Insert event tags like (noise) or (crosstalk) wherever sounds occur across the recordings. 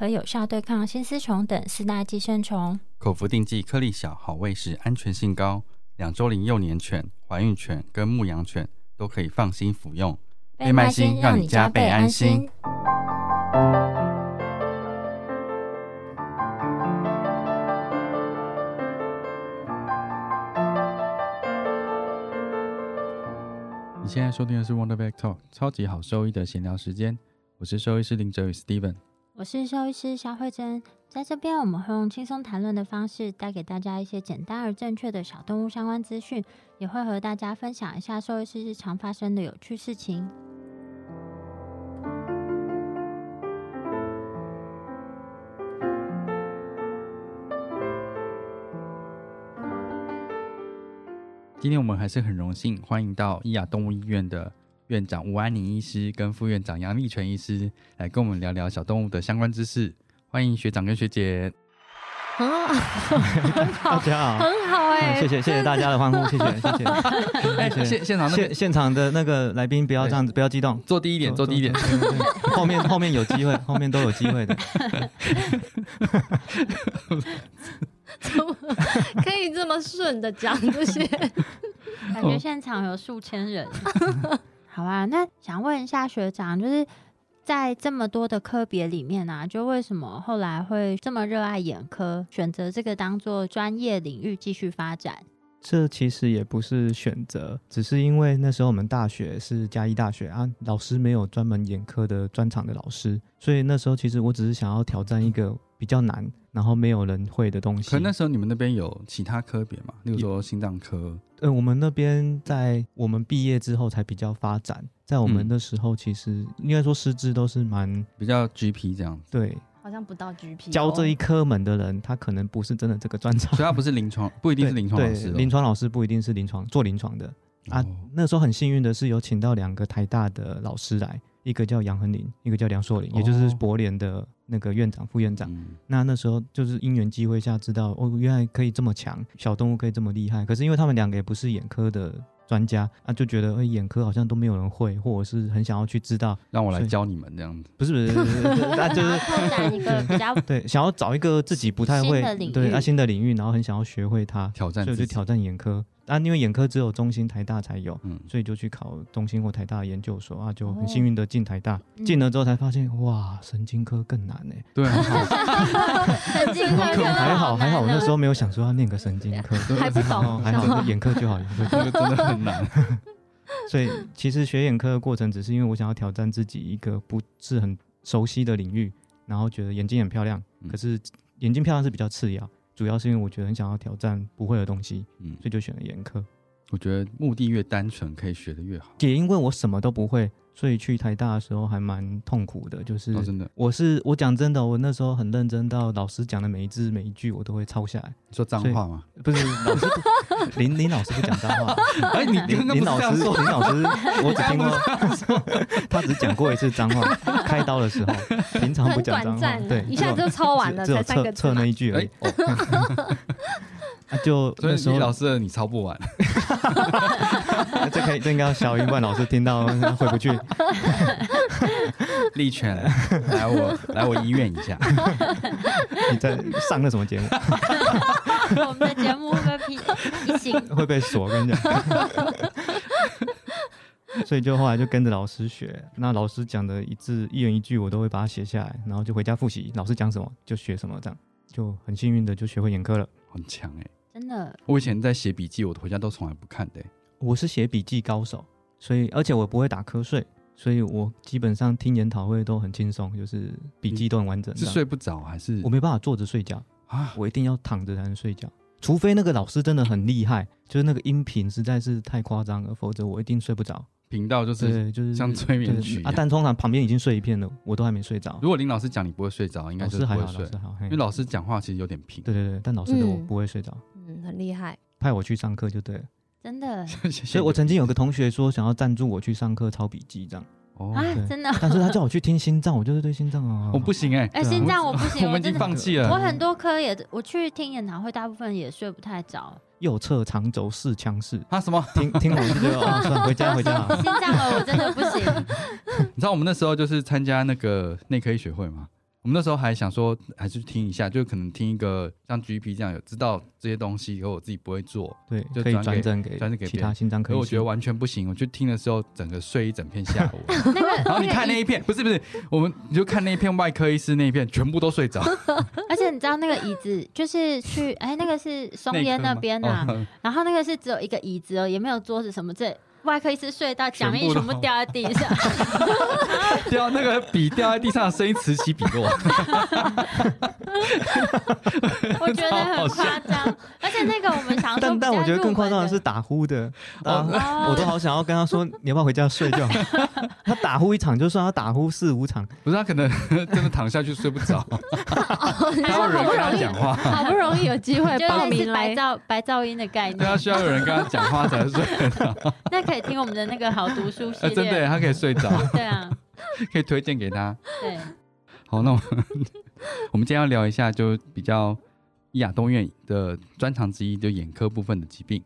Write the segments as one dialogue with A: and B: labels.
A: 可有效对抗新丝虫等四大寄生虫。
B: 口服定剂，颗粒小，好喂食，安全性高。两周龄幼年犬、怀孕犬跟牧羊犬都可以放心服用。
A: 倍麦星让你加倍安心。
B: 你现在收听的是 Wonder Vet Talk，超级好兽医的闲聊时间。我是兽医师林哲宇 Steven，
A: 我是兽医师肖慧珍。在这边，我们会用轻松谈论的方式，带给大家一些简单而正确的小动物相关资讯，也会和大家分享一下兽医师日常发生的有趣事情。
B: 今天我们还是很荣幸欢迎到伊雅动物医院的院长吴安宁医师跟副院长杨立全医师来跟我们聊聊小动物的相关知识。欢迎学长跟学姐。
A: 啊，
C: 大家好，
A: 很好哎，
C: 谢谢谢谢大家的欢呼，谢谢谢谢。
B: 谢 (laughs) 现现场
C: 现现场的那个来宾不要这样子，不要激动，
B: 坐低一点，坐低一点。
C: 后面后面有机会，后面都有机会的。
A: 可以这么顺的讲这些，(laughs) 感觉现场有数千人。好啊，那想问一下学长，就是在这么多的科别里面啊，就为什么后来会这么热爱眼科，选择这个当做专业领域继续发展？
C: 这其实也不是选择，只是因为那时候我们大学是嘉义大学啊，老师没有专门眼科的专场的老师，所以那时候其实我只是想要挑战一个比较难，然后没有人会的东西。
B: 可那时候你们那边有其他科别吗？例如说心脏科？
C: 呃，我们那边在我们毕业之后才比较发展，在我们的时候其实应该说师资都是蛮
B: 比较 GP 这样子。
C: 对。
A: 好像不到 GP
C: 教这一科门的人，他可能不是真的这个专长，
B: 所以他不是临床，不一定是 (laughs) 临床老师。
C: 临床老师不一定是临床做临床的啊。那时候很幸运的是有请到两个台大的老师来，一个叫杨恒林，一个叫梁硕林，也就是博联的那个院长、副院长。那那时候就是因缘机会下知道，哦，原来可以这么强，小动物可以这么厉害。可是因为他们两个也不是眼科的。专家啊，就觉得哎，眼科好像都没有人会，或者是很想要去知道，
B: 让我来教你们这样子。
C: 不是不是，那就是
A: 拓展一个比较
C: 对，想要找一个自己不太会对啊新的领域，然后很想要学会它，
B: 挑战，
C: 所以就挑战眼科。啊，因为眼科只有中心、台大才有，所以就去考中心或台大研究所啊，就很幸运的进台大。进了之后才发现，哇，神经科更难呢。
B: 对，
A: 神经科
C: 还好还好，我那时候没有想说要念个神经科，(laughs)
A: 还不懂，
C: 还好眼科就好，(laughs) 眼
B: 科真的很难。(laughs)
C: 所以其实学眼科的过程，只是因为我想要挑战自己一个不是很熟悉的领域，然后觉得眼睛很漂亮，可是眼睛漂亮是比较次要。主要是因为我觉得很想要挑战不会的东西，嗯，所以就选了眼科。
B: 我觉得目的越单纯，可以学的越好。
C: 也因为我什么都不会。所以去台大的时候还蛮痛苦的，就是
B: 真的，
C: 我是我讲真的，我那时候很认真，到老师讲的每一字每一句我都会抄下来。
B: 你说脏话吗？
C: 不是，老师 (laughs) 林林老师不讲脏话。(laughs)
B: 哎，你
C: 林林老师林老师，我只听过 (laughs) 他只讲过一次脏话，开刀的时候，平常不讲脏话，对，
A: 一下就抄完了，
C: 只有测测那一句而已。就
B: 所以李老师你抄不完，(laughs)
C: 这可以这应该小云冠老师听到回不去。
B: 立权来我来我医院一下，(laughs)
C: 你在上那什么节目？(laughs)
A: 我们的节目会被批
C: 会被锁，跟你讲。所以就后来就跟着老师学，那老师讲的一字一言一句我都会把它写下来，然后就回家复习，老师讲什么就学什么，这样就很幸运的就学会眼科了，
B: 很强哎。
A: 真的，
B: 我以前在写笔记，我回家都从来不看的。
C: 我是写笔记高手，所以而且我不会打瞌睡，所以我基本上听研讨会都很轻松，就是笔记都很完整。
B: 是睡不着还是？
C: 我没办法坐着睡觉啊，我一定要躺着才能睡觉，除非那个老师真的很厉害，就是那个音频实在是太夸张了，否则我一定睡不着。
B: 频道就是
C: 就是
B: 像催眠曲
C: 啊，但通常旁边已经睡一片了，我都还没睡着。
B: 如果林老师讲你不会睡着，应该是
C: 还
B: 好，睡，因为老师讲话其实有点平。
C: 对对对，但老师的我不会睡着。
D: 嗯，很厉害，
C: 派我去上课就对了。
A: 真的，(laughs)
C: 所以我曾经有个同学说想要赞助我去上课抄笔记这样。
A: 哦，真的。
C: 但是他叫我去听心脏，我就是对心脏啊，
B: 我不行哎。(laughs)
A: 哎，心脏我不行，
B: 我们已经放弃了。
A: 我很多科也，我去听演唱会，大部分也睡不太着。
C: 右侧长轴四腔室
B: 啊？什么？
C: 听听完就啊，(laughs) 算回家回家。
A: 心脏我真的不行。
B: 你知道我们那时候就是参加那个内科医学会吗？我们那时候还想说，还是听一下，就可能听一个像 GP 这样有知道这些东西，可我自己不会做，
C: 对，
B: 就
C: 可以转正
B: 给转给
C: 其他心脏科。
B: 我觉得完全不行，我去听的时候，整个睡一整片下午。(laughs)
A: 那个，(laughs)
B: 然后你看那一片，不是不是，我们你就看那一片外科医师那一片，全部都睡着。(laughs)
A: 而且你知道那个椅子，就是去哎，那个是松烟那边呐，然后那个是只有一个椅子哦，也没有桌子什么这。外科医师睡到讲义全部掉在地上，(laughs)
B: 掉那个笔掉在地上的声音此起彼落，
A: 我。(laughs) 觉得很夸张。而且那个我们想，
C: 但但我觉得更夸张的是打呼的，啊我都好想要跟他说，你要不要回家睡觉？(laughs) 他打呼一场就算，他打呼四五场，
B: 不是他可能真的躺下去睡不着，他有人跟他讲话，
D: 好不容易有机会报名。
A: 白噪白噪音的概念，
B: 对他需要有人跟他讲话才睡。
A: 那可以听我们的那个好读书系列，
B: 真的，他可以睡着。(laughs)
A: 对啊，
B: 可以推荐给他。
A: 对，
B: 好，那我们我们今天要聊一下，就比较亚东院的专长之一，就眼科部分的疾病。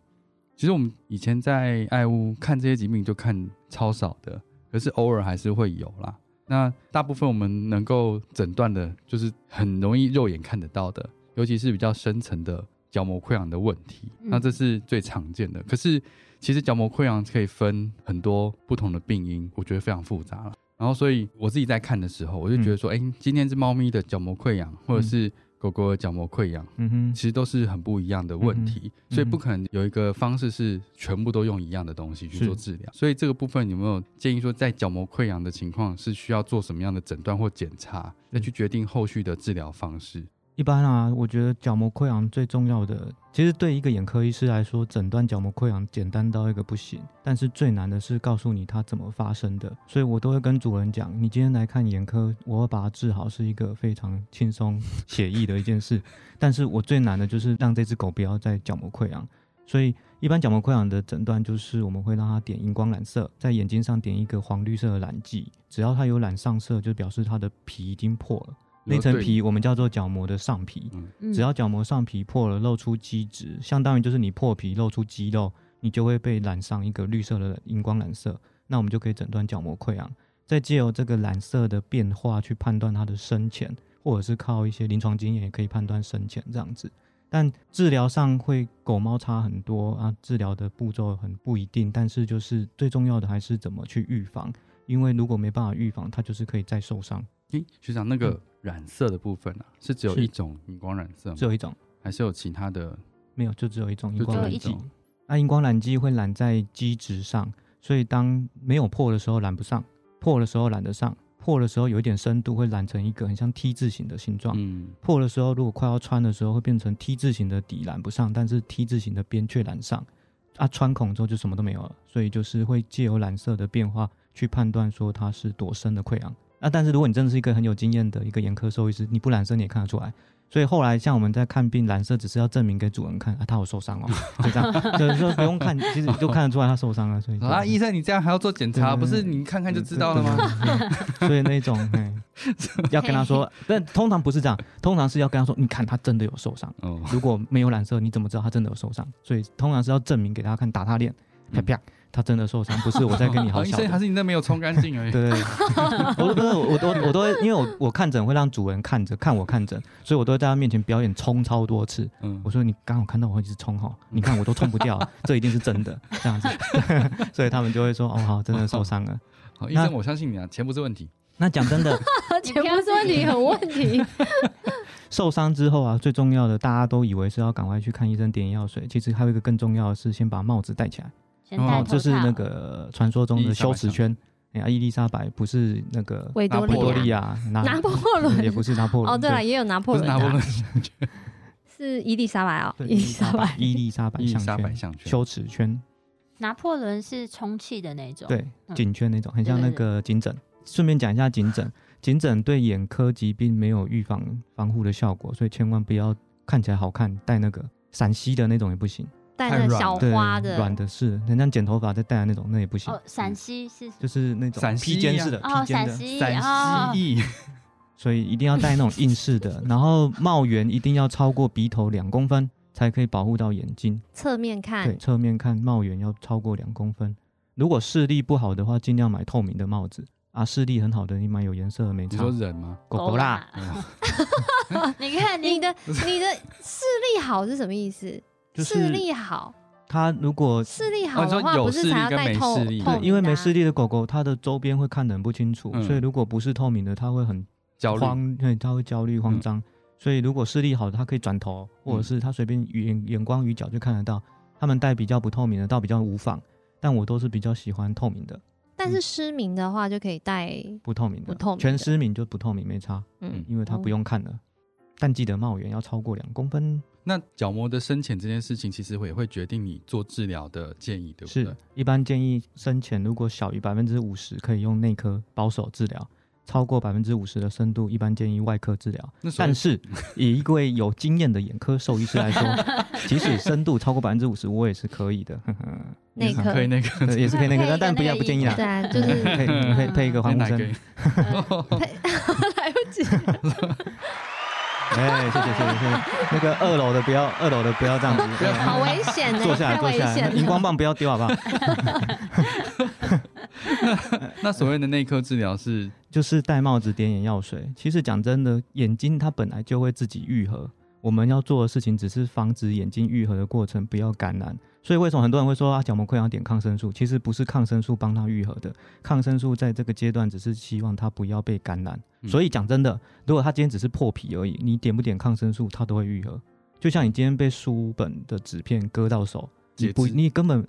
B: 其实我们以前在爱屋看这些疾病就看超少的，可是偶尔还是会有啦。那大部分我们能够诊断的，就是很容易肉眼看得到的，尤其是比较深层的角膜溃疡的问题，那这是最常见的。可是其实角膜溃疡可以分很多不同的病因，我觉得非常复杂了。然后，所以我自己在看的时候，我就觉得说，哎，今天是猫咪的角膜溃疡，或者是狗狗的角膜溃疡，嗯哼，其实都是很不一样的问题，所以不可能有一个方式是全部都用一样的东西去做治疗。所以这个部分有没有建议说，在角膜溃疡的情况是需要做什么样的诊断或检查，再去决定后续的治疗方式？
C: 一般啊，我觉得角膜溃疡最重要的，其实对一个眼科医师来说，诊断角膜溃疡简单到一个不行。但是最难的是告诉你它怎么发生的，所以我都会跟主人讲，你今天来看眼科，我会把它治好是一个非常轻松写意的一件事。但是我最难的就是让这只狗不要再角膜溃疡。所以一般角膜溃疡的诊断就是我们会让它点荧光染色，在眼睛上点一个黄绿色的染剂，只要它有染上色，就表示它的皮已经破了。那层皮我们叫做角膜的上皮，只要角膜上皮破了，露出基质，相当于就是你破皮露出肌肉，你就会被染上一个绿色的荧光染色，那我们就可以诊断角膜溃疡，再借由这个染色的变化去判断它的深浅，或者是靠一些临床经验也可以判断深浅这样子。但治疗上会狗猫差很多啊，治疗的步骤很不一定，但是就是最重要的还是怎么去预防，因为如果没办法预防，它就是可以再受伤。
B: 诶，学长那个。染色的部分啊，是只有一种荧光染色吗？
C: 只有一种，
B: 还是有其他的？
C: 没有，就只有一种荧光染剂。那荧光染剂会染在基质上，所以当没有破的时候染不上，破的时候染得上。破的时候有一点深度，会染成一个很像 T 字形的形状。嗯，破的时候如果快要穿的时候，会变成 T 字形的底染不上，但是 T 字形的边却染上。啊，穿孔之后就什么都没有了，所以就是会借由染色的变化去判断说它是多深的溃疡。啊！但是如果你真的是一个很有经验的一个眼科兽医师，你不染色你也看得出来。所以后来像我们在看病，染色只是要证明给主人看啊，他有受伤哦，(laughs) 就这样，就是说不用看，其实就看得出来他受伤了。所以
B: 啊，医生你这样还要做检查，不是你看看就知道了吗？(laughs)
C: 所以那种 (laughs) 要跟他说，但通常不是这样，通常是要跟他说，你看他真的有受伤。如果没有染色，你怎么知道他真的有受伤？所以通常是要证明给他看，打他脸，啪啪。他真的受伤，不是我在跟你好。(laughs)
B: 医生还是你那没有冲干净而已。
C: 对，我 (laughs) 不是我都我都因为我我看诊会让主人看着看我看诊，所以我都在他面前表演冲超多次。嗯，我说你刚好看到我会一直冲哈，(laughs) 你看我都冲不掉，这一定是真的这样子。所以他们就会说哦好，真的受伤了。
B: 好，医生我相信你啊，钱不是问题。
C: 那讲真的，
D: 钱不是问题，很问题。
C: 受伤之后啊，最重要的大家都以为是要赶快去看医生点药水，其实还有一个更重要的是先把帽子戴起来。
A: 哦，
C: 这是那个传说中的羞耻圈。哎呀，伊丽莎白不是那个
D: 维多
C: 利亚，(laughs)
D: 拿破仑
C: 也不是拿破仑。
D: 哦，对了，也有拿破仑。
B: 拿破仑 (laughs)
D: 是伊丽莎白哦，
C: 伊丽莎白，伊丽莎白
B: 项圈，
C: 羞耻圈。(laughs)
A: 拿破仑是充气的那种，
C: 对，
A: 嗯
C: 颈圈那种，很像那个颈枕。顺便讲一下颈枕，颈枕对眼科疾病没有预防防护的效果，所以千万不要看起来好看戴那个闪吸的那种也不行，
D: 带那个小，花的，
C: 软的是，人家剪头发再戴的那种，那也不行
A: 哦，，陕西是
C: 就是那种
B: 陕西
C: 披肩式的，
A: 哦，
C: 披肩的，
A: 陕西 (laughs) (laughs)
C: 所以一定要戴那种硬式的，然后帽檐一定要超过鼻头两公分，才可以保护到眼睛。
D: 侧面看
C: 对，，侧面看帽檐要超过两公分。如果视力不好的话，尽量买透明的帽子啊；视力很好的，你买有颜色的没差
B: 你说。人吗？
C: 狗狗啦，，(laughs)
A: 你看
D: 你
A: 你
D: 的你的视力好是什么意思？
C: 就是
D: 视力好，
C: 它如果
D: 视力好的话，
B: 有
D: 不是才要
B: 视力跟没
D: 戴透
B: 视力
C: 对，
D: 透明
C: 因为没视力的狗狗，它的周边会看得很不清楚，
B: 嗯。
C: 所以如果不是透明的，它会很
B: 焦虑，
C: 慌，对，它会焦虑慌张。所以如果视力好的，它可以转头，或者
B: 嗯。
C: 是它随便眼眼光与角就看得到。他们戴比较不透明的，倒比较无妨，但我都是比较喜欢透明的，
D: 但是失明的话就可以戴，
C: 不透明的，
D: 不透明的。
C: 全失明就不透明没差，
D: 嗯，
C: 因为它不用看了。但记得帽檐要超过两公分，
B: 那角膜的深浅这件事情，其实也会决定你做治疗的建议，对不对
C: 是？一般建议深浅如果小于百分之五十，可以用内科保守治疗；超过百分之五十的深度，一般建议外科治疗。但是以一位有经验的眼科兽医师来说，即使深度超过百分之五十，我也是可以的，(laughs)
D: 内科
B: 可以那个
C: 也是可以那个，
A: 配一个
C: 但但不要不建议啦
D: 对。啊，就是
C: 配配配一个 (laughs) 欢呼声
B: 哪个，(laughs)
D: 来不及，
C: 哎，谢谢谢谢谢谢。那个二楼的不要，二楼的不要这样子，(laughs)
D: 好危险的，
C: 坐下来坐下来，荧光棒不要丢好不好？(laughs)
B: 那所谓的内科治疗是 (laughs)
C: 就是戴帽子点眼药水。其实讲真的，眼睛它本来就会自己愈合，我们要做的事情只是防止眼睛愈合的过程不要感染。所以为什么很多人会说啊角膜溃疡点抗生素？其实不是抗生素帮它愈合的，抗生素在这个阶段只是希望它不要被感染。
B: 嗯
C: 所以讲真的，如果它今天只是破皮而已，你点不点抗生素，它都会愈合。就像你今天被书本的纸片割到手，你不，你根本 (laughs)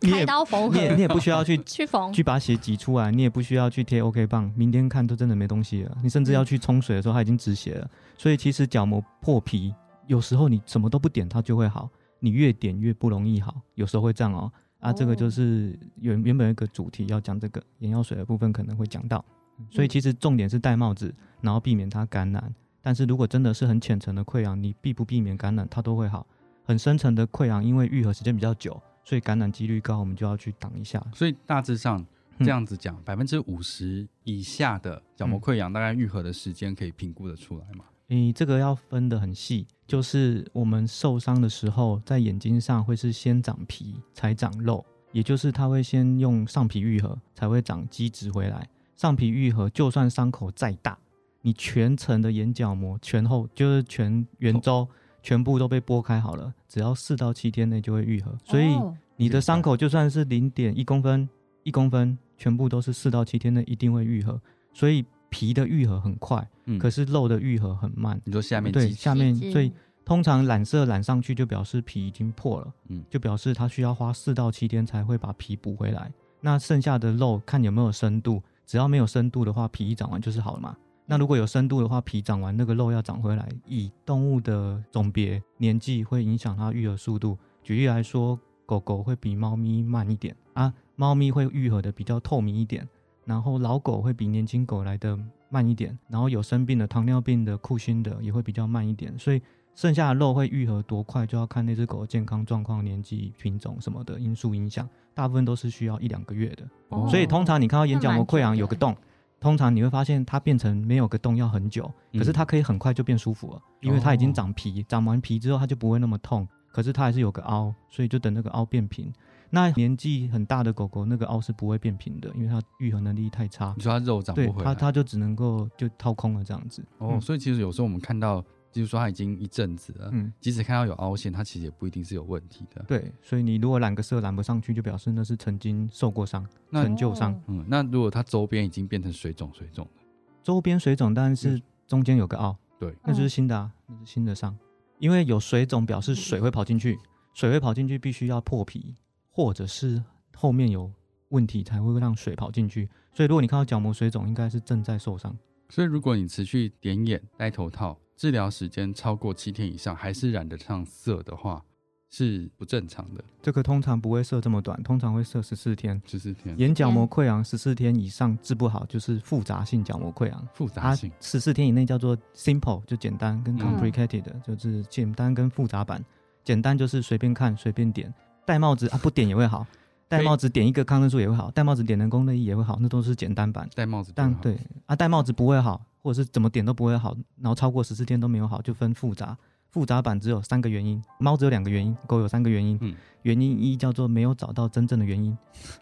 C: 你
D: 开
C: 也
D: 刀缝合
C: 你也你也不需要去 (laughs)
D: 去缝，
C: 去把血挤出来，你也不需要去贴 OK 棒，明天看都真的没东西了。你甚至要去冲水的时候，它已经止血了。所以其实角膜破皮，有时候你什么都不点它就会好，你越点越不容易好，有时候会这样哦。啊，
D: 哦
C: 这个就是原原本有一个主题要讲这个眼药水的部分可能会讲到，所以其实重点是戴帽子，然后避免它感染。但是如果真的是很浅层的溃疡，你避不避免感染，它都会好。很深层的溃疡，因为愈合时间比较久，所以感染几率高，我们就要去挡一下。
B: 所以大致上
C: 嗯
B: 这样子讲，百分之五十以下的角膜溃疡，大概愈合的时间可以评估的出来嘛？
C: 你这个要分得很细，就是我们受伤的时候，在眼睛上会是先长皮才长肉，也就是它会先用上皮愈合，才会长基质回来。上皮愈合，就算伤口再大，你全层的眼角膜全后就是全圆周全部都被剥开好了，只要四到七天内就会愈合。所以
A: 哦
C: 你的伤口就算是零点一公分、一公分，全部都是四到七天内一定会愈合。所以皮的愈合很快，
B: 嗯，
C: 可是肉的愈合很慢。
B: 你说下面
C: 对，下面所以通常染色染上去就表示皮已经破了，
B: 嗯
C: 就表示它需要花四到七天才会把皮补回来。那剩下的肉看有没有深度，只要没有深度的话，皮一长完就是好了嘛。那如果有深度的话，皮长完那个肉要长回来，以动物的种别、年纪会影响它愈合速度。举例来说，狗狗会比猫咪慢一点啊，猫咪会愈合的比较透明一点，然后老狗会比年轻狗来的慢一点，然后有生病的糖尿病的、库欣的也会比较慢一点，所以剩下的肉会愈合多快，就要看那只狗的健康状况、年纪、品种什么的因素影响，大部分都是需要一两个月的。
B: 哦
C: 所以通常你看到眼角膜溃疡有个洞，通常你会发现它变成没有个洞要很久，可是它可以很快就变舒服了，因为它已经长皮，长完皮之后它就不会那么痛，可是它还是有个凹，所以就等那个凹变平。那年纪很大的狗狗，那个凹是不会变平的，因为它愈合能力太差
B: 你。说它肉长，不回来，
C: 它就只能够就掏空了这样子。
B: 哦，
C: 嗯
B: 所以其实有时候我们看到，就是说它已经一阵子了，
C: 嗯，
B: 即使看到有凹陷，它其实也不一定是有问题的。
C: 对，所以你如果染个色染不上去，就表示那是曾经受过伤、
B: 那
C: 陈旧伤。
A: 哦
B: 嗯，那如果它周边已经变成水肿水肿了，
C: 周边水肿，但是中间有个凹，
B: 对，
C: 那就是新的啊，那是新的伤。因为有水肿，表示水会跑进去，水会跑进去，必须要破皮，或者是后面有问题才会让水跑进去。所以如果你看到角膜水肿，应该是正在受伤。
B: 所以如果你持续点眼、戴头套，治疗时间超过七天以上，还是染得上色的话，是不正常的，
C: 这个通常不会设这么短，通常会设十四天。
B: 十四天，
C: 眼角膜溃疡十四天以上治不好，就是复杂性角膜溃疡。
B: 复杂性
C: 十四天以内叫做 simple，就简单，跟
B: 嗯
C: complicated、就是简单跟复杂版。简单就是随便看随便点，戴帽子啊不点也会好，戴帽子点一个抗生素也会好，戴帽子点人工内衣也会好，那都是简单版。
B: 戴帽子，
C: 但对啊，戴帽子不会好，或者是怎么点都不会好，然后超过十四天都没有好，就分复杂。复杂版只有三个原因，猫只有两个原因，狗有三个原因。
B: 嗯
C: 原因一叫做没有找到真正的原因。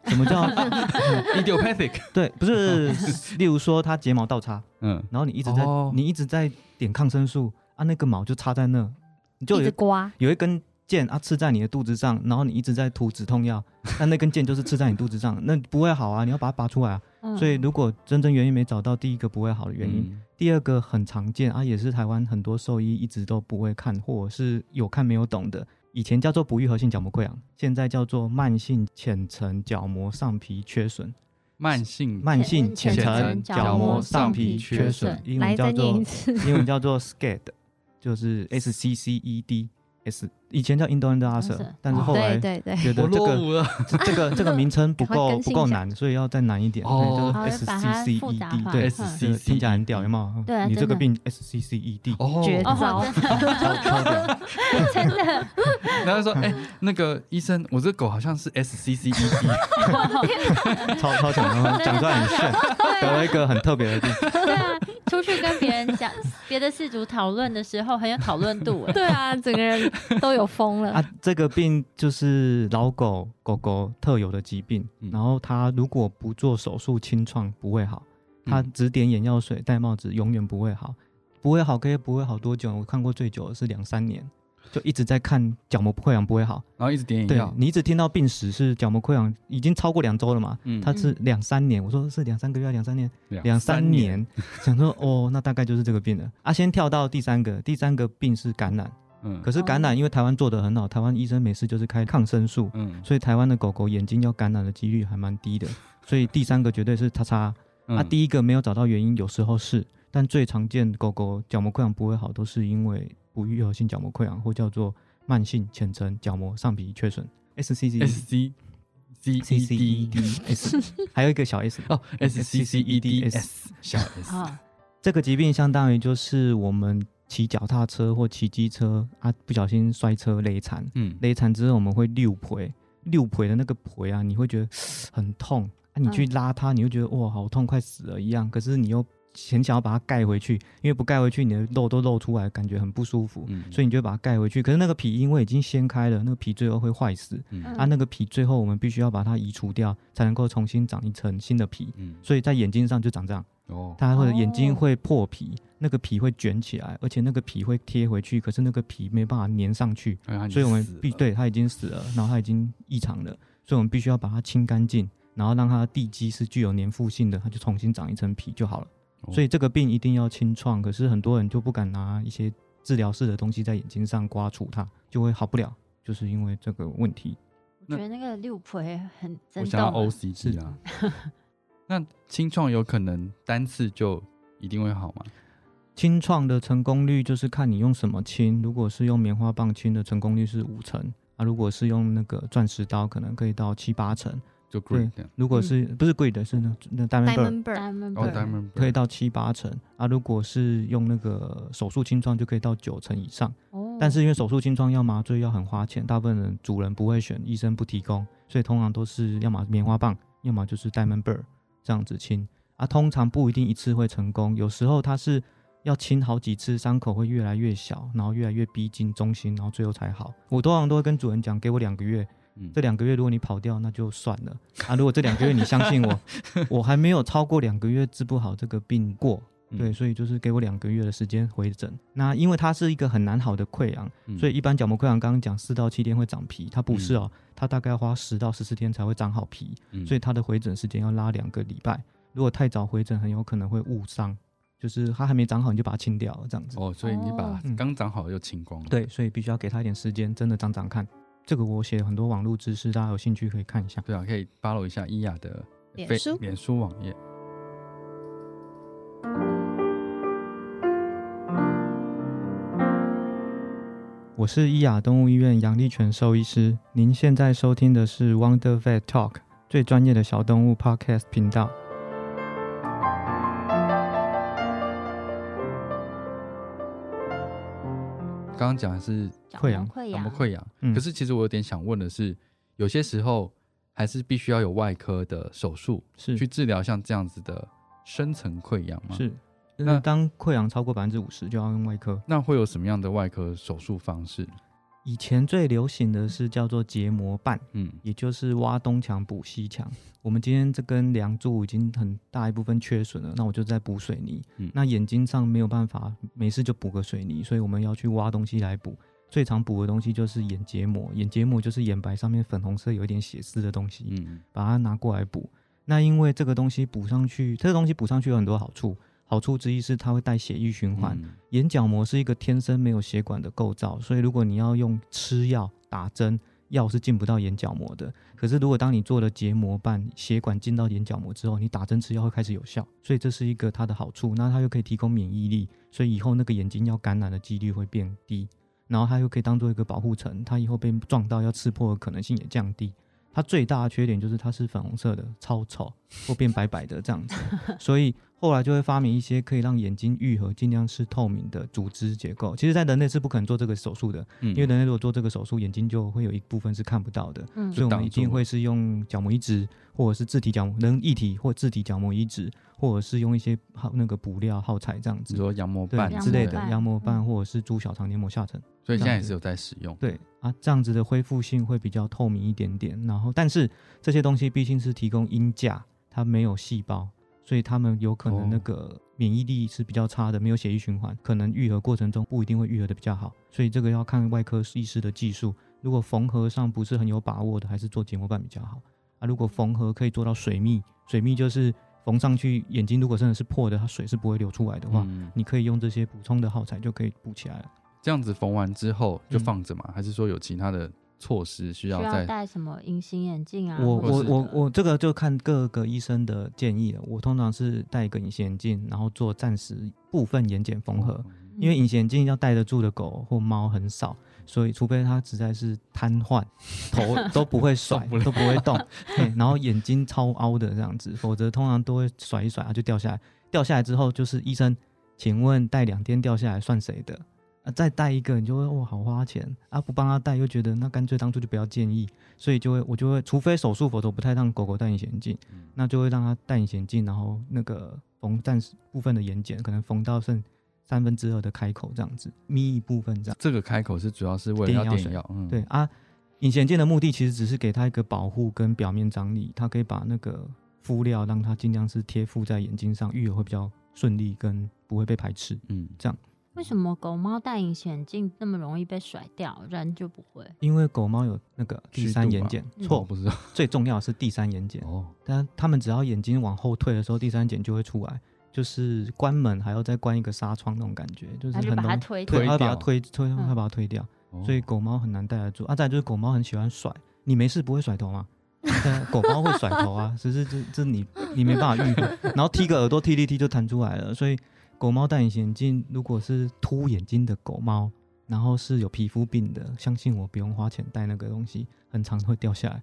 C: 什么叫 (laughs)
B: idiopathic，
C: 对？不是，例如说它睫毛倒插，
B: 嗯，
C: 然后你一直在、
B: 哦
C: 你一直在点抗生素啊，那个毛就插在那，你就
D: 一直
C: 有
D: 刮，
C: 有一根箭啊刺在你的肚子上，然后你一直在涂止痛药，(laughs) 那那根剑就是刺在你肚子上，(laughs) 那不会好啊，你要把它拔出来啊。
A: 嗯
C: 所以如果真正原因没找到，第一个不会好的原因，
B: 嗯
C: 第二个很常见啊，也是台湾很多兽医一直都不会看，或者是有看没有懂的。以前叫做不愈合性角膜溃疡，现在叫做慢性浅层角膜上皮缺损。
B: 慢性
C: 慢性
A: 浅
C: 浅层
B: 层
C: 角膜上皮缺损，英文叫做。英文叫做 SCAD，就是 S C C E D S，以前叫 Indolent ulcer，但是后来觉得
B: 我
C: 这个这这个这个名称不 (laughs) 够不够难，所以要再难一点，
A: 就
C: S
A: 把
C: C
A: 它
C: C
A: 复
C: E
A: 杂
C: D，
A: 化。
C: 对，
A: 嗯。
B: SCC
C: 这个听起来很屌，有没有？
A: 对啊
C: 你这个病 S C C E D，
B: 哦，
D: 绝招。
A: 哦，真的
C: 超超屌，
A: 真的，
B: 然后说，哎，那个医生，我这狗好像是 SCCED，
C: 超超强，然后讲出来很炫，得了一个很特别的病。
A: 出去跟别人讲别的事主讨论的时候很有讨论度哎，(laughs)
D: 对啊，整个人都有疯了。
C: 啊，这个病就是老狗狗狗特有的疾病，
B: 嗯
C: 然后它如果不做手术清创不会好，它
B: 嗯
C: 只点眼药水戴帽子永远不会好，不会好可以不会好多久？我看过最久的是两三年，就一直在看角膜溃疡不会好。
B: 然后一直点眼药
C: 对
B: 药，
C: 你一直听到病史是角膜溃疡，已经超过两周了嘛？
B: 嗯
C: 它是两三年，我说是两三个月，两三年，两三
B: 三，
C: 年，想说哦，那大概就是这个病了啊。先跳到第三个，第三个病是感染。
B: 嗯
C: 可是感染，因为台湾做的很好，台湾医生没事就是开抗生素，
B: 嗯
C: 所以台湾的狗狗眼睛要感染的几率还蛮低的。所以第三个绝对是叉叉。
B: 嗯
C: 啊，第一个没有找到原因，有时候是，但最常见狗狗角膜溃疡不会好，都是因为不愈合性角膜溃疡或叫做慢性浅层角膜上皮缺损。（SCC）。
B: SC
C: C C E D S，还有一个小 s
B: 哦 SCCEDS 小 S，
A: 啊，
C: 这个疾病相当于就是我们骑脚踏车或骑机车啊，不小心摔车勒残，
B: 嗯。
C: 勒残之后我们会溜皮，溜皮的那个皮啊，你会觉得很痛。啊，你去拉它，你会觉得哇好痛，快死了一样，可是你又很想要把它盖回去，因为不盖回去，你的肉都露出来，感觉很不舒服，
B: 嗯，
C: 所以你就会把它盖回去。可是那个皮因为已经掀开了，那个皮最后会坏死，
B: 嗯。
C: 啊，那个皮最后我们必须要把它移除掉，才能够重新长一层新的皮。
B: 嗯。
C: 所以在眼睛上就长这样，
B: 哦，
C: 它会
A: 哦
C: 眼睛会破皮，那个皮会卷起来，而且那个皮会贴回去，可是那个皮没办法粘上去，所以我们必对它已经死了，然后它已经异常了，所以我们必须要把它清干净，然后让它的地基是具有粘附性的，它就重新长一层皮就好了。
B: 哦
C: 所以这个病一定要清创，可是很多人就不敢拿一些治疗式的东西在眼睛上刮除它，就会好不了，就是因为这个问题。
A: 我觉得那个六婆很
B: 我
A: 真
B: 想要，OCT 啊。(laughs) 那清创有可能单次就一定会好吗？
C: 清创的成功率就是看你用什么清，如果是用棉花棒清的成功率是五成啊，如果是用那个钻石刀，可能可以到七八成。
B: 就 great 这样。
C: 如果是、不是贵的，是那那 diamond bird 可以到七八成啊，如果是用那个手术清创，就可以到九成以上。
A: 哦，
C: 但是因为手术清创要麻醉要很花钱，大部分人主人不会选，医生不提供，所以通常都是要么棉花棒，要么就是 diamond bird 这样子清啊。通常不一定一次会成功，有时候它是要清好几次，伤口会越来越小，然后越来越逼近中心，然后最后才好。我通常都会跟主人讲，给我两个月，
B: 嗯
C: 这两个月如果你跑掉，那就算了啊。如果这两个月你相信我，(laughs) 我还没有超过两个月治不好这个病过，
B: 嗯
C: 对，所以就是给我两个月的时间回诊。那因为它是一个很难好的溃疡，
B: 嗯
C: 所以一般角膜溃疡刚刚讲四到七天会长皮，它不是哦，它大概要花十到十四天才会长好皮，
B: 嗯
C: 所以它的回诊时间要拉两个礼拜。如果太早回诊，很有可能会误伤，就是它还没长好你就把它清掉了这样子。
B: 哦，所以你把刚长好又清光了。
C: 对，所以必须要给它一点时间，真的长长看。这个我写了很多网络知识，大家有兴趣可以看一下。
B: 对啊，可以 follow 一下伊雅的非
D: 脸书
B: 脸书网页。
C: 我是伊雅动物医院杨立全兽医师。您现在收听的是 Wonder Vet Talk 最专业的小动物 Podcast 频道。
B: 刚刚讲的是
C: 溃疡
A: 溃
B: 角膜溃疡，
C: 嗯
B: 可是其实我有点想问的是，有些时候还是必须要有外科的手术
C: 是
B: 去治疗像这样子的深层溃疡吗？，
C: 是，
B: 那
C: 那当溃疡超过百分之五十，就要用外科。
B: 那会有什么样的外科手术方式？
C: 以前最流行的是叫做结膜瓣，
B: 嗯，
C: 也就是挖东墙补西墙。我们今天这根梁柱已经很大一部分缺损了，那我就在补水泥。
B: 嗯
C: 那眼睛上没有办法，没事就补个水泥，所以我们要去挖东西来补。最常补的东西就是眼结膜，眼结膜就是眼白上面粉红色有一点血丝的东西，
B: 嗯，
C: 把它拿过来补。那因为这个东西补上去，这个东西补上去有很多好处，好处之一是它会带血液循环。
B: 嗯
C: 眼角膜是一个天生没有血管的构造，所以如果你要用吃药、打针，药是进不到眼角膜的。可是如果当你做了结膜瓣，血管进到眼角膜之后，你打针吃药会开始有效，所以这是一个它的好处。那它又可以提供免疫力，所以以后那个眼睛要感染的几率会变低。然后它又可以当做一个保护层，它以后被撞到要刺破的可能性也降低。它最大的缺点就是它是粉红色的，超丑或变白白的这样子，所以后来就会发明一些可以让眼睛愈合、尽量是透明的组织结构。其实，在人类是不可能做这个手术的，
B: 嗯
C: 因为人类如果做这个手术，眼睛就会有一部分是看不到的，
A: 嗯
C: 所以我们一定会是用角膜移植，或者是自体角膜人一体或自体角膜移植，或者是用一些耗那个补料耗材这样子。
B: 比如说羊膜瓣
C: 对之类的
A: 羊膜瓣
C: 或者是猪小肠黏膜下层，
B: 所以现在也是有在使用。
C: 对啊，这样子的恢复性会比较透明一点点。然后，但是这些东西毕竟是提供阴架，它没有细胞，所以他们有可能那
B: 哦
C: 个免疫力是比较差的，没有血液循环，可能愈合过程中不一定会愈合的比较好。所以这个要看外科医师的技术。如果缝合上不是很有把握的，还是做结膜瓣比较好啊。如果缝合可以做到水密，水密就是缝上去眼睛如果真的是破的，它水是不会流出来的话，
B: 嗯，
C: 你可以用这些补充的耗材就可以补起来了。
B: 这样子缝完之后就
C: 嗯
B: 放着嘛？还是说有其他的措施需
A: 需要？戴什么隐形眼镜啊？
C: 我我我我这个就看各个医生的建议了。我通常是戴一个隐形眼镜，然后做暂时部分眼睑缝合，
B: 哦
C: 因为隐形眼镜要戴得住的狗或猫很少，所以除非它实在是瘫痪，头 (laughs) 都不会甩
B: 不，
C: 都不会 (laughs) 动，嘿然后眼睛超凹的这样子，否则通常都会甩一甩它就掉下来。掉下来之后就是医生，请问戴两天掉下来算谁的？啊，再戴一个你就会哦好花钱啊，不帮他戴又觉得那干脆当初就不要建议，所以就会我就会除非手术，否则不太让狗狗戴隐形眼镜，
B: 嗯
C: 那就会让它戴隐形眼镜，然后那个缝暂时部分的眼睑，可能缝到剩三分之二的开口这样子，眯一部分这样。
B: 这个开口是主要是为了要
C: 点药对，啊，隐形眼镜的目的其实只是给它一个保护跟表面张力，它可以把那个敷料让它尽量是贴附在眼睛上，愈合会比较顺利，跟不会被排斥。
B: 嗯，
A: 为什么狗猫戴隐形眼镜那么容易被甩掉，人就不会？
C: 因为狗猫有那个第三眼睑，
A: 嗯
C: 错，
B: 不知道
C: 最重要的是第三眼睑。
B: 哦，
C: 但它们只要眼睛往后退的时候，第三眼睑就会出来，就是关门还要再关一个纱窗那种感觉，就是很容易，
A: 推掉
C: 它会把它推推，
A: 嗯
C: 它把它推掉，
B: 哦
C: 所以狗猫很难戴得住啊。再就是狗猫很喜欢甩，你没事不会甩头吗？(laughs) 狗猫会甩头啊，只是这这你你没办法预合，(laughs) 然后踢个耳朵踢踢踢就弹出来了。所以狗猫戴隐形眼镜，如果是凸眼睛的狗猫，然后是有皮肤病的，相信我不用花钱戴那个东西，很常会掉下来。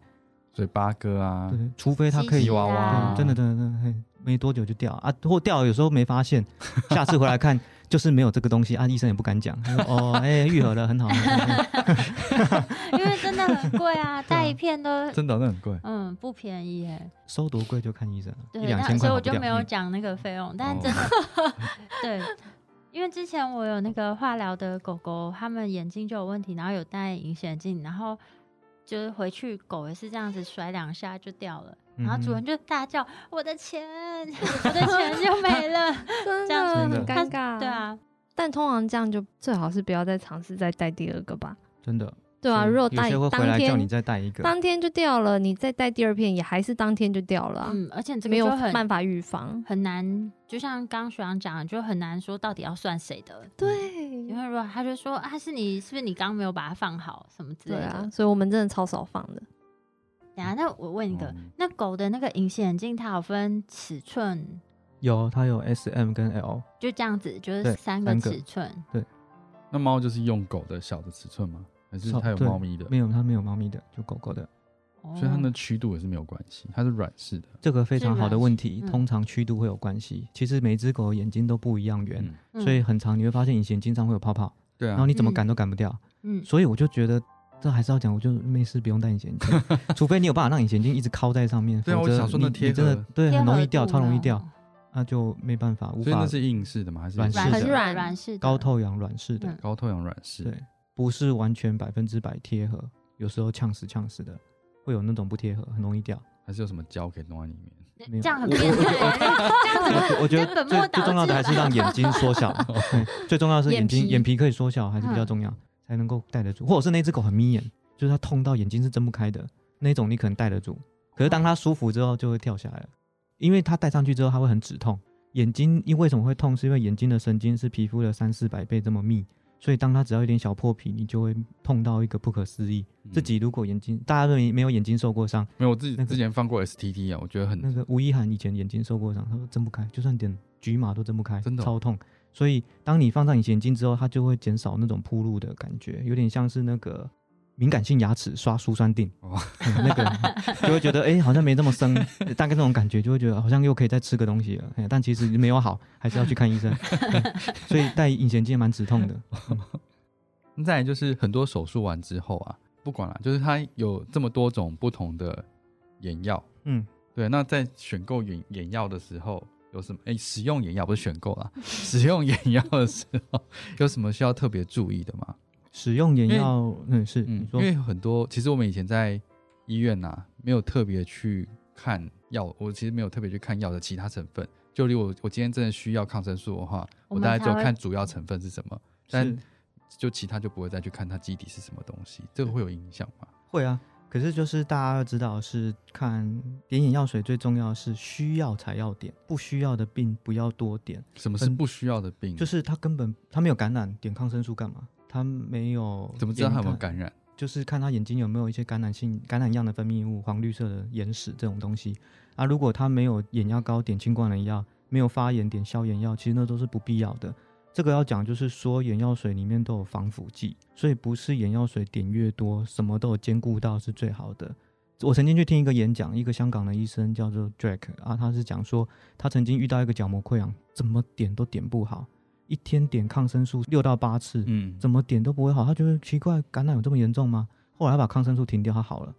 B: 所以八哥啊，
C: 对，除非它可以
B: 娃娃，
C: 真的真的真的，嘿没多久就掉。啊，或掉了有时候没发现，(laughs) 下次回来看就是没有这个东西啊，医生也不敢讲，(laughs) 哦，哎、愈合了，很好，(laughs)
A: 因为真的很贵啊，戴一片都
B: 真的那很贵，
A: 嗯不便宜哎。
C: 收多贵就看医生。了，一
A: 对，所以我就没有讲那个费用，但真的、对，因为之前我有那个化疗的狗狗，他们眼睛就有问题，然后有戴隐形眼镜，然后就是回去狗也是这样子甩两下就掉了，然后主
C: 嗯
A: 人就大叫：“我的钱，我的钱就没了。(laughs)
D: 真
A: 这样
D: 的
C: 子
D: 很尴尬。
A: 对，啊，
D: 但通常这样就最好是不要再尝试再带第二个吧。
C: 真的，
D: 对啊，如果带
C: 有些会回
D: 当
C: 来叫你
D: 天
C: 再带一个，
D: 当天就掉了，你再带第二片也还是当天就掉了啊，
A: 嗯，而且这
D: 没有
A: 个就很
D: 办法预防。
A: 很难，就像刚刚学长讲的，就很难说到底要算谁的。
D: 对
A: 因为如果他就说啊，是你是不是你刚刚没有把它放好什么之类的？
D: 对啊，所以我们真的超少放的。
A: 等下，那我问一个，
B: 嗯
A: 那狗的那个隐形眼镜它有分尺寸，
C: 有它有 S、M 跟 L，
A: 就这样子，就是三个尺寸。
B: 对那猫就是用狗的小的尺寸吗？还是它有猫咪的？
C: 没有，它没有猫咪的，就狗狗的。
B: 所以它的曲度也是没有关系，它是软式的。
C: 这个非常好的问题，通常曲度会有关系。其实每只狗眼睛都不一样圆，所以很长你会发现隐形经常会有泡泡。
B: 对啊。
C: 然后你怎么赶都赶不掉。嗯。所以我就觉得这还是要讲，我就没事不用戴隐形镜，(laughs) 除非你有办法让隐形镜一直靠在上面。
B: 对啊，我想说那贴
C: 真的对很容易掉，超容易掉，那就没办法，无法。
B: 所以那是硬式的吗？还是
C: 软式的？
A: 软软式的。
C: 高透氧软式的。
B: 高透氧软式。
C: 对，不是完全百分之百贴合，有时候呛死呛死的。会有那种不贴合，很容易掉，
B: 还是有什么胶可以弄在里
A: 面？这样很变态。(laughs) (laughs)
C: 我觉得最最重要的还是让眼睛缩小。最重要的是眼睛眼皮可以缩小，还是比较重要，才能够戴得住。或者是那只狗很眯眼，就是它痛到眼睛是睁不开的那种，你可能戴得住。可是当它舒服之后，就会跳下来了，因为它戴上去之后，它会很止痛。眼睛因为什么会痛？是因为眼睛的神经是皮肤的三四百倍这么密。所以，当它只要一点小破皮，你就会痛到一个不可思议。自己如果眼睛，大家认为没有眼睛受过伤，
B: 没有，我自己之前放过 STT 啊，我觉得很
C: 那个吴一涵以前眼睛受过伤，他说睁不开，就算点局麻都睁不开，
B: 真的
C: 超痛。所以，当你放上隐形眼镜之后，它就会减少那种铺路的感觉，有点像是那个。敏感性牙齿刷舒酸定，那个 (laughs) 就会觉得哎，好像没这么生，大概这种感觉就会觉得好像又可以再吃个东西了，但其实没有好，还是要去看医生。(laughs) 所以戴隐形镜蛮止痛的。
B: 再来就是很多手术完之后啊，不管了，就是它有这么多种不同的眼药，嗯，对。那在选购眼眼药的时候有什么？哎，使用眼药不是选购啊，(laughs) 使用眼药的时候 (laughs) 有什么需要特别注意的吗？
C: 使用眼药，嗯，是，嗯因
B: 为很多，其实我们以前在医院呐，没有特别去看药，我其实没有特别去看药的其他成分。就例如我，我今天真的需要抗生素的话，我大概就看主要成分是什么，但就其他就不会再去看它基底是什么东西，这个会有影响吗？
C: 会啊，可是就是大家要知道，是看点眼药水最重要是需要才要点，不需要的病不要多点。
B: 什么是不需要的病？
C: 就是他根本他没有感染，点抗生素干嘛？他没有
B: 怎么知道他有没有感染？
C: 就是看他眼睛有没有一些感染性、感染样的分泌物，黄绿色的眼屎这种东西。啊，如果他没有眼药膏点青光眼药，没有发炎点消炎药，其实那都是不必要的。这个要讲就是说，眼药水里面都有防腐剂，所以不是眼药水点越多，什么都有兼顾到是最好的。我曾经去听一个演讲，一个香港的医生叫做 Drake 啊，他是讲说他曾经遇到一个角膜溃疡，怎么点都点不好。一天点抗生素六到八次，嗯，怎么点都不会好，他觉得奇怪，感染有这么严重吗？后来他把抗生素停掉，他好了。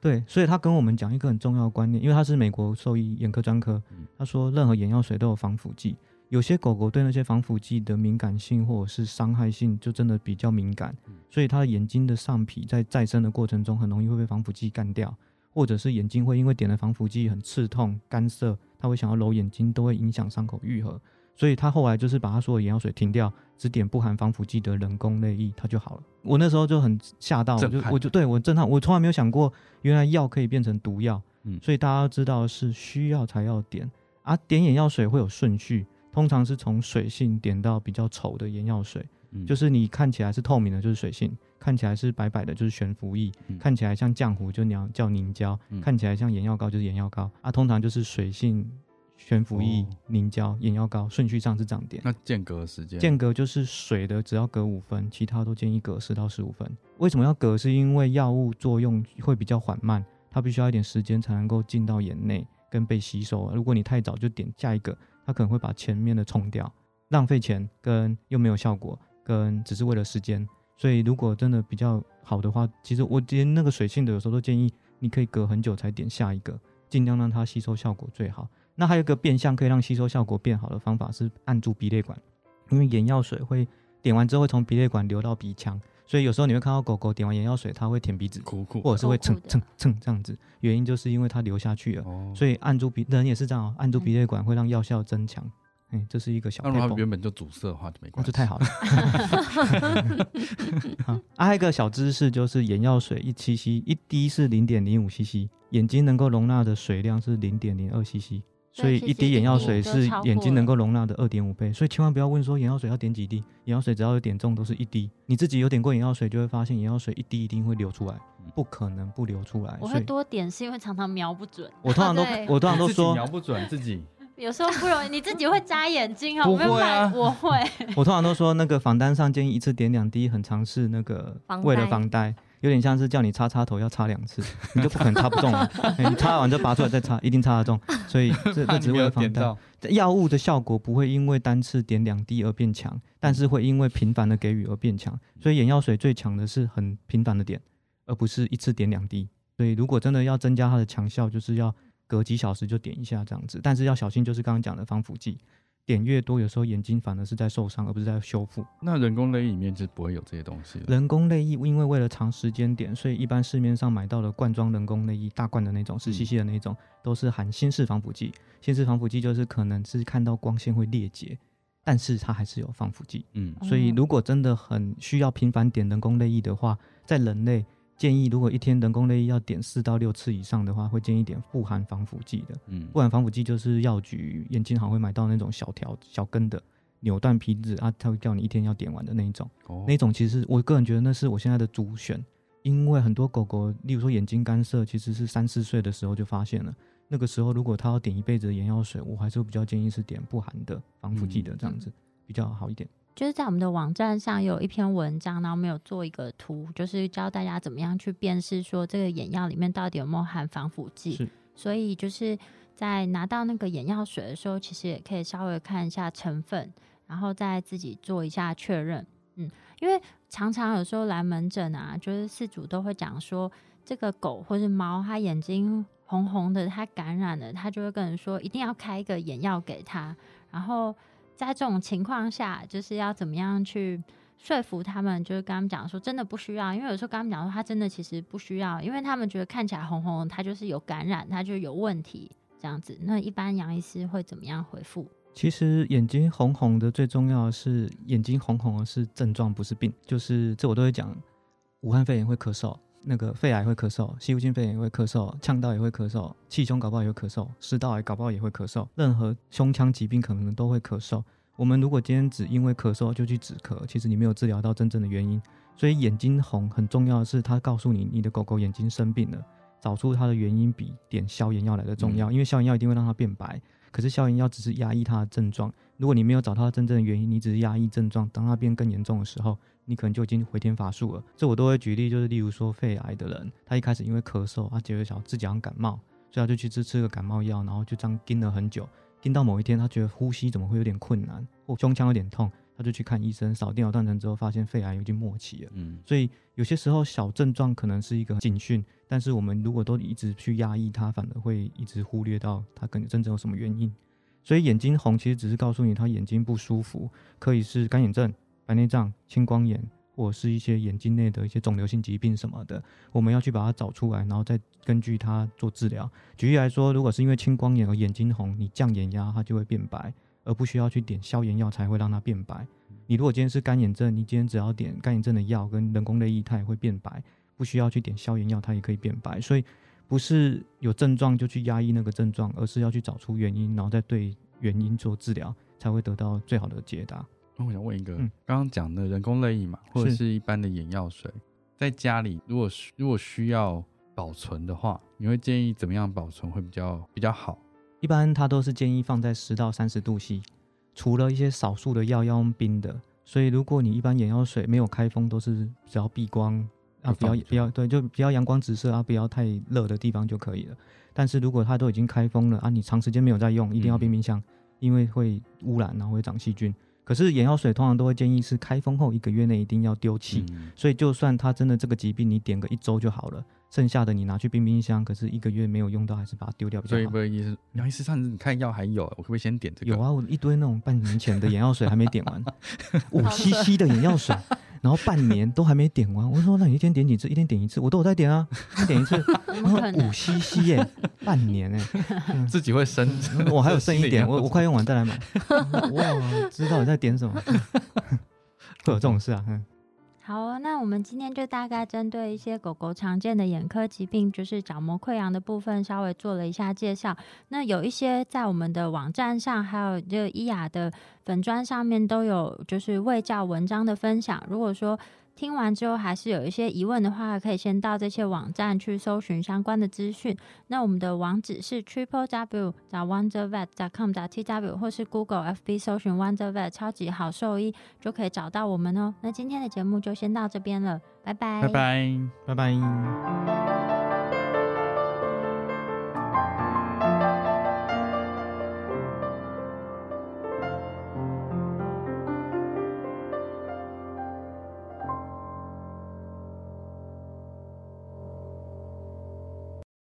C: 对，所以他跟我们讲一个很重要的观念，因为他是美国兽医眼科专科，他说任何眼药水都有防腐剂，有些狗狗对那些防腐剂的敏感性或者是伤害性就真的比较敏感，所以它的眼睛的上皮在再生的过程中很容易会被防腐剂干掉，或者是眼睛会因为点了防腐剂很刺痛、干涩，它会想要揉眼睛，都会影响伤口愈合。所以他后来就是把他所有眼药水停掉，只点不含防腐剂的人工泪液，它就好了。我那时候就很吓到，我就我就对我震撼，我从来没有想过原来药可以变成毒药。嗯，所以大家要知道是需要才要点啊，点眼药水会有顺序，通常是从水性点到比较稠的眼药水，就是你看起来是透明的，就是水性；看起来是白白的，就是悬浮液；看起来像浆糊，就叫叫凝胶；看起来像眼药膏，就是眼药膏啊。通常就是水性。悬浮液、凝胶、眼药膏，顺序上是这样点。
B: 那间隔时间？
C: 间隔就是水的，只要隔五分，其他都建议隔十到十五分。为什么要隔？是因为药物作用会比较缓慢，它必须要一点时间才能够进到眼内跟被吸收。如果你太早就点下一个，它可能会把前面的冲掉，浪费钱跟又没有效果，跟只是为了时间。所以如果真的比较好的话，其实我连那个水性的有时候都建议你可以隔很久才点下一个，尽量让它吸收效果最好。那还有一个变相可以让吸收效果变好的方法是按住鼻泪管，因为眼药水会点完之后会从鼻泪管流到鼻腔，所以有时候你会看到狗狗点完眼药水，它会舔鼻子，或者是会蹭蹭蹭这样子，原因就是因为它流下去了。所以按住鼻人也是这样，按住鼻泪管会让药效增强。哎，这是一个小。
B: 那如果它原本就阻塞的话就没关
C: 系，那就太好了。(laughs) 好，还有一个小知识就是眼药水一 cc 一滴是零点零五 cc，眼睛能够容纳的水量是零点零二 cc。所以一滴眼药水是眼睛能够容纳的二点五倍，所以千万不要问说眼药水要点几滴，眼药水只要有点中都是一滴。你自己有点过眼药水，就会发现眼药水一滴一定会流出来，不可能不流出来。
A: 我会多点是因为常常瞄不准。
C: 我通常都 (laughs) 我通常都说
B: 瞄不准自己。(laughs)
A: 有时候不容易，你自己会扎眼睛
B: 哦？不会啊，
A: 我会。
C: 我通常都说那个房单上建议一次点两滴，很尝试那个为了房贷，有点像是叫你插插头要插两次，(laughs) 你就不可能插不中了。(laughs) 你插完就拔出来再插，一定插得中。所以这 (laughs) 这只为了防弹。药物的效果不会因为单次点两滴而变强，但是会因为频繁的给予而变强。所以眼药水最强的是很频繁的点，而不是一次点两滴。所以如果真的要增加它的强效，就是要。隔几小时就点一下这样子，但是要小心，就是刚刚讲的防腐剂，点越多，有时候眼睛反而是在受伤，而不是在修复。
B: 那人工泪液里面就不会有这些东西。
C: 人工泪液因为为了长时间点，所以一般市面上买到的罐装人工泪液，大罐的那种，是细细的那种，都是含新式防腐剂。新式防腐剂就是可能是看到光线会裂解，但是它还是有防腐剂。嗯，所以如果真的很需要频繁点人工泪液的话，在人类。建议如果一天人工泪液要点四到六次以上的话，会建议点不含防腐剂的。嗯，不含防腐剂就是药局眼睛行会买到那种小条小根的扭断皮质啊，他会叫你一天要点完的那一种。哦，那种其实我个人觉得那是我现在的主选，因为很多狗狗，例如说眼睛干涩，其实是三四岁的时候就发现了。那个时候如果他要点一辈子的眼药水，我还是比较建议是点不含的防腐剂的，这样子比较好一点。
A: 就是在我们的网站上有一篇文章，然后我们有做一个图，就是教大家怎么样去辨识说这个眼药里面到底有没有含防腐剂。所以就是在拿到那个眼药水的时候，其实也可以稍微看一下成分，然后再自己做一下确认。嗯，因为常常有时候来门诊啊，就是饲主都会讲说，这个狗或是猫，它眼睛红红的，它感染了，他就会跟人说一定要开一个眼药给他，然后。在这种情况下，就是要怎么样去说服他们？就是跟他们讲说，真的不需要，因为有时候跟他们讲说，他真的其实不需要，因为他们觉得看起来红红，他就是有感染，他就有问题这样子。那一般杨医师会怎么样回复？
C: 其实眼睛红红的最重要的是眼睛红红的是症状，不是病。就是这我都会讲，武汉肺炎会咳嗽。那个肺癌会咳嗽，吸入性肺炎也会咳嗽，呛到也会咳嗽，气胸搞不好也会咳嗽，食道癌搞不好也会咳嗽，任何胸腔疾病可能都会咳嗽。我们如果今天只因为咳嗽就去止咳，其实你没有治疗到真正的原因。所以眼睛红很重要的是，它告诉你你的狗狗眼睛生病了，找出它的原因比点消炎药来的重要，因为消炎药一定会让它变白。可是消炎药只是压抑它的症状，如果你没有找到真正的原因，你只是压抑症状，当它变更严重的时候，你可能就已经回天乏术了。这我都会举例，就是例如说肺癌的人，他一开始因为咳嗽，他觉得想自己想感冒，所以他就去吃吃个感冒药，然后就这样盯了很久，盯到某一天他觉得呼吸怎么会有点困难，或胸腔有点痛。他就去看医生，扫电脑断层之后，发现肺癌已经末期了。嗯，所以有些时候小症状可能是一个警讯，但是我们如果都一直去压抑它，反而会一直忽略到它可能真正有什么原因。所以眼睛红其实只是告诉你他眼睛不舒服，可以是干眼症、白内障、青光眼，或者是一些眼睛内的一些肿瘤性疾病什么的。我们要去把它找出来，然后再根据它做治疗。举例来说，如果是因为青光眼而眼睛红，你降眼压它就会变白。而不需要去点消炎药才会让它变白。你如果今天是干眼症，你今天只要点干眼症的药跟人工泪液，它也会变白，不需要去点消炎药，它也可以变白。所以不是有症状就去压抑那个症状，而是要去找出原因，然后再对原因做治疗，才会得到最好的解答。
B: 那我想问一个，刚刚讲的人工泪液嘛，或者是一般的眼药水，在家里如果如果需要保存的话，你会建议怎么样保存会比较比较好？
C: 一般它都是建议放在十到三十度 C，除了一些少数的药要用冰的，所以如果你一般眼药水没有开封，都是只要避光啊，不要不要对，就不要阳光直射啊，不要太热的地方就可以了。但是如果它都已经开封了啊，你长时间没有在用，一定要冰冰箱，因为会污染，然后会长细菌。可是眼药水通常都会建议是开封后一个月内一定要丢弃，所以就算它真的这个疾病，你点个一周就好了。剩下的你拿去冰冰箱，可是一个月没有用到，还是把它丢掉比较好。所以
B: 不好意思，杨医师上次你看药还有，我可不可以先点这个？
C: 有啊，我一堆那种半年前的眼药水还没点完，(laughs) 五 CC 的眼药水，然后半年都还没点完。(laughs) 我说那你一天点几次？一天点一次，我都有在点啊，一天点一次。(laughs) 五 CC 耶，半年哎，(laughs)
B: 自己会生，
C: 我还有剩一点，我我快用完再来买。哇，知道你在点什么，会有这种事啊。
A: 好，那我们今天就大概针对一些狗狗常见的眼科疾病，就是角膜溃疡的部分，稍微做了一下介绍。那有一些在我们的网站上，还有就伊雅的粉砖上面都有就是卫教文章的分享。如果说听完之后还是有一些疑问的话，可以先到这些网站去搜寻相关的资讯。那我们的网址是 triple w 找 wondervet com 打 t w 或是 Google FB 搜寻 wondervet 超级好兽医就可以找到我们哦。那今天的节目就先到这边了，拜拜，
B: 拜拜，
C: 拜拜。